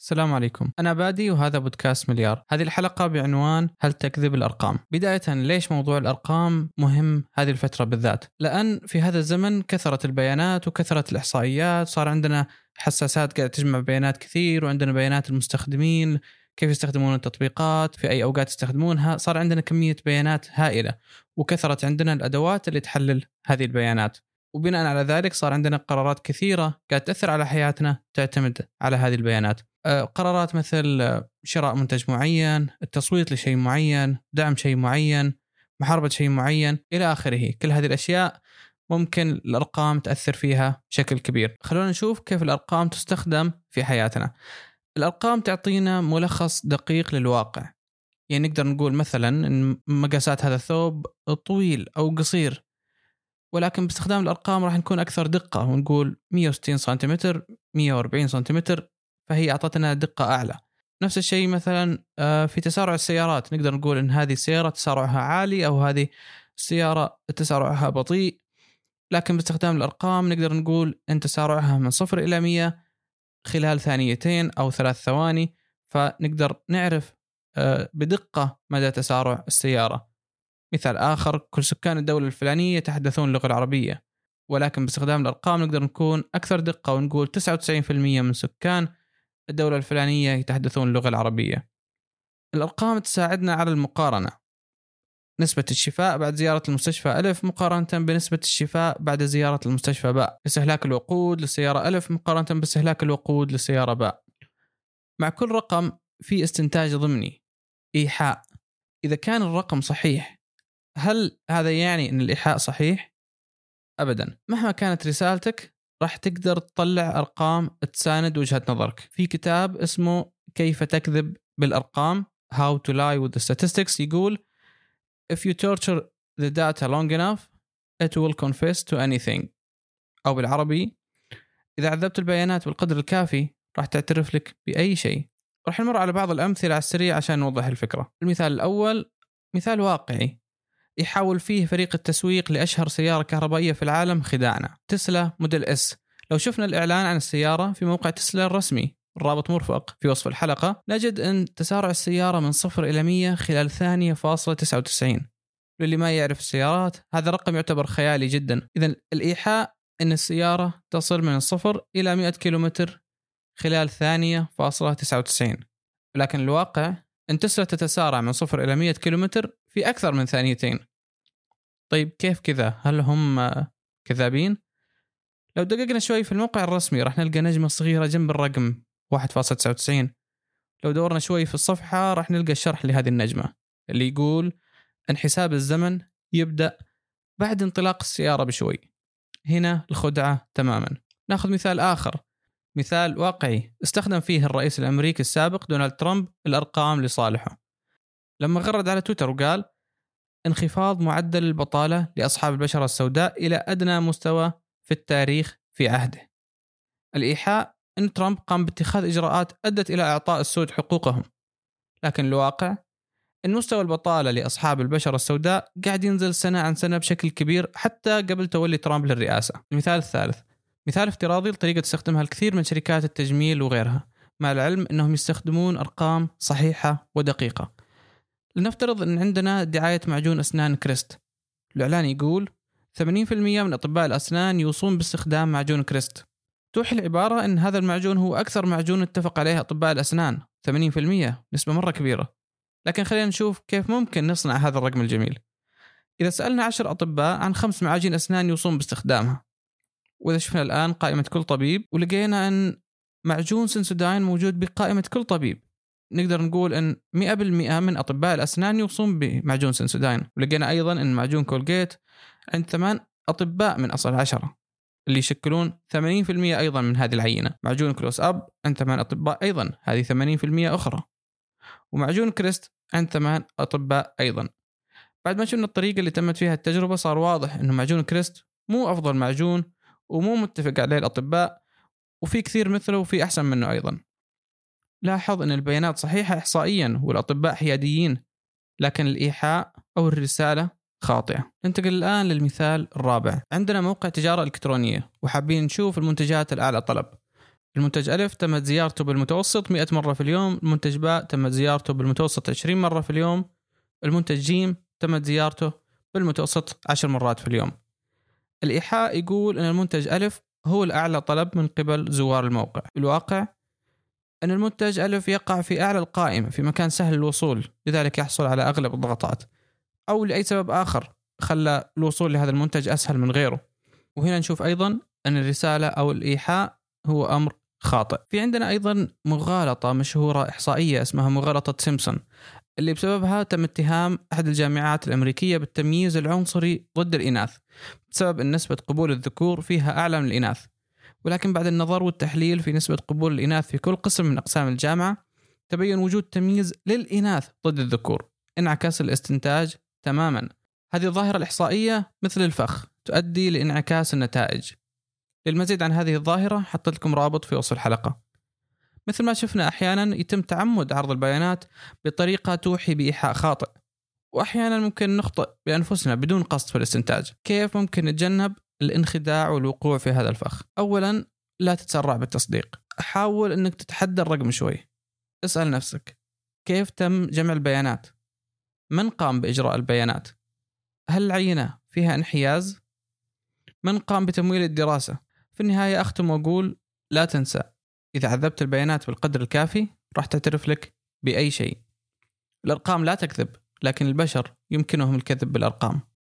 السلام عليكم. أنا بادي وهذا بودكاست مليار. هذه الحلقة بعنوان هل تكذب الأرقام؟ بداية ليش موضوع الأرقام مهم هذه الفترة بالذات؟ لأن في هذا الزمن كثرت البيانات وكثرت الإحصائيات صار عندنا حساسات قاعدة تجمع بيانات كثير وعندنا بيانات المستخدمين كيف يستخدمون التطبيقات في أي أوقات يستخدمونها صار عندنا كمية بيانات هائلة وكثرت عندنا الأدوات اللي تحلل هذه البيانات. وبناء على ذلك صار عندنا قرارات كثيرة قاعد تأثر على حياتنا تعتمد على هذه البيانات. قرارات مثل آه، شراء منتج معين التصويت لشيء معين دعم شيء معين محاربة شيء معين إلى آخره. كل هذه الأشياء ممكن الأرقام تأثر فيها بشكل كبير. خلونا نشوف كيف الأرقام تستخدم في حياتنا. الأرقام تعطينا ملخص دقيق للواقع. يعني نقدر نقول مثلا إن مقاسات هذا الثوب طويل أو قصير ولكن باستخدام الأرقام راح نكون أكثر دقة. ونقول 160 سنتيمتر 140 سنتيمتر فهي أعطتنا دقة أعلى. نفس الشيء مثلا آه، في تسارع السيارات. نقدر نقول إن هذه السيارة تسارعها عالي أو هذه السيارة تسارعها بطيء. لكن باستخدام الأرقام نقدر نقول إن تسارعها من صفر إلى 100 خلال ثانيتين أو ثلاث ثواني. فنقدر نعرف آه، بدقة مدى تسارع السيارة. مثال آخر كل سكان الدولة الفلانية يتحدثون اللغة العربية. ولكن باستخدام الأرقام نقدر نكون أكثر دقة ونقول 99% من سكان الدولة الفلانية يتحدثون اللغة العربية. الأرقام تساعدنا على المقارنة. نسبة الشفاء بعد زيارة المستشفى ألف مقارنة بنسبة الشفاء بعد زيارة المستشفى باء. استهلاك الوقود للسيارة ألف مقارنة باستهلاك الوقود للسيارة باء. مع كل رقم في استنتاج ضمني. إيحاء. إذا كان الرقم صحيح هل هذا يعني أن الإيحاء صحيح؟ ابدا. مهما كانت رسالتك راح تقدر تطلع أرقام تساند وجهة نظرك. في كتاب اسمه كيف تكذب بالأرقام؟ How to lie with the statistics يقول if you torture the data long enough it will confess to anything. أو بالعربي إذا عذبت البيانات بالقدر الكافي راح تعترف لك بأي شيء. راح نمر على بعض الأمثلة على السريع عشان نوضح الفكرة. المثال الأول مثال واقعي. يحاول فيه فريق التسويق لأشهر سيارة كهربائية في العالم خداعنا. تسلا موديل إس. لو شفنا الإعلان عن السيارة في موقع تسلا الرسمي. الرابط مرفق. في وصف الحلقة نجد أن تسارع السيارة من صفر إلى 100 خلال ثانية فاصلة 99 للي ما يعرف السيارات هذا الرقم يعتبر خيالي جدا. إذا الإيحاء أن السيارة تصل من الصفر إلى 100 كيلومتر خلال ثانية فاصلة 99 لكن الواقع أن تسلا تتسارع من صفر إلى 100 كيلومتر في أكثر من ثانيتين. طيب كيف كذا؟ هل هم كذابين؟ لو دققنا شوي في الموقع الرسمي راح نلقى نجمة صغيرة جنب الرقم 1.99 لو دورنا شوي في الصفحة راح نلقى الشرح لهذه النجمة اللي يقول أن حساب الزمن يبدأ بعد انطلاق السيارة بشوي. هنا الخدعة تماما. ناخذ مثال آخر. مثال واقعي استخدم فيه الرئيس الأمريكي السابق دونالد ترامب الأرقام لصالحه. لما غرد على تويتر وقال انخفاض معدل البطالة لأصحاب البشرة السوداء إلى أدنى مستوى في التاريخ في عهده. الإيحاء أن ترامب قام باتخاذ إجراءات أدت إلى إعطاء السود حقوقهم. لكن الواقع أن مستوى البطالة لأصحاب البشرة السوداء قاعد ينزل سنة عن سنة بشكل كبير حتى قبل تولي ترامب للرئاسة. المثال الثالث مثال افتراضي لطريقة تستخدمها الكثير من شركات التجميل وغيرها مع العلم أنهم يستخدمون أرقام صحيحة ودقيقة لنفترض أن عندنا دعاية معجون أسنان كريست. الإعلان يقول 80% من أطباء الأسنان يوصون باستخدام معجون كريست. توحي العبارة أن هذا المعجون هو أكثر معجون اتفق عليه أطباء الأسنان. 80% نسبة مرة كبيرة. لكن خلينا نشوف كيف ممكن نصنع هذا الرقم الجميل. إذا سألنا عشر أطباء عن خمس معاجين أسنان يوصون باستخدامها. وإذا شفنا الآن قائمة كل طبيب ولقينا أن معجون سنسوداين موجود بقائمة كل طبيب. نقدر نقول إن 100% من أطباء الأسنان يوصون بمعجون سنسوداين ولقينا أيضا إن معجون كولجيت عند ثمان أطباء من أصل عشرة اللي يشكلون 80% أيضا من هذه العينة. معجون Close Up عند ثمان أطباء أيضا هذه 80% أخرى. ومعجون كريست عند ثمان أطباء أيضا. بعد ما شفنا الطريقة اللي تمت فيها التجربة صار واضح إنه معجون كريست مو أفضل معجون ومو متفق عليه الأطباء وفي كثير مثله وفي أحسن منه أيضا. لاحظ أن البيانات صحيحة إحصائيا والأطباء حياديين لكن الإيحاء أو الرسالة خاطئة. ننتقل الآن للمثال الرابع. عندنا موقع تجارة إلكترونية وحابين نشوف المنتجات الأعلى طلب. المنتج ألف تمت زيارته بالمتوسط 100 مرة في اليوم المنتج باء تمت زيارته بالمتوسط 20 مرة في اليوم المنتج جيم تمت زيارته بالمتوسط 10 مرات في اليوم. الإيحاء يقول أن المنتج ألف هو الأعلى طلب من قبل زوار الموقع. بالواقع أن المنتج ألف يقع في أعلى القائمة في مكان سهل الوصول لذلك يحصل على أغلب الضغطات. أو لأي سبب آخر خلى الوصول لهذا المنتج أسهل من غيره. وهنا نشوف أيضا أن الرسالة أو الإيحاء هو أمر خاطئ. في عندنا أيضا مغالطة مشهورة إحصائية اسمها مغالطة سيمسون اللي بسببها تم اتهام أحد الجامعات الأمريكية بالتمييز العنصري ضد الإناث بسبب أن نسبة قبول الذكور فيها أعلى من الإناث. ولكن بعد النظر والتحليل في نسبة قبول الإناث في كل قسم من أقسام الجامعة تبين وجود تمييز للإناث ضد الذكور انعكاس الاستنتاج تماما. هذه الظاهرة الإحصائية مثل الفخ تؤدي لانعكاس النتائج. للمزيد عن هذه الظاهرة حطيت لكم رابط في وصف الحلقة. مثل ما شفنا أحيانا يتم تعمد عرض البيانات بطريقة توحي بإيحاء خاطئ. وأحيانا ممكن نخطئ بأنفسنا بدون قصد في الاستنتاج. كيف ممكن نتجنب الانخداع والوقوع في هذا الفخ. أولا لا تتسرع بالتصديق. حاول أنك تتحدى الرقم شوي. اسأل نفسك كيف تم جمع البيانات؟ من قام بإجراء البيانات؟ هل العينة فيها انحياز؟ من قام بتمويل الدراسة؟ في النهاية أختم وأقول لا تنسى إذا عذبت البيانات بالقدر الكافي راح تعترف لك بأي شيء. الأرقام لا تكذب لكن البشر يمكنهم الكذب بالأرقام.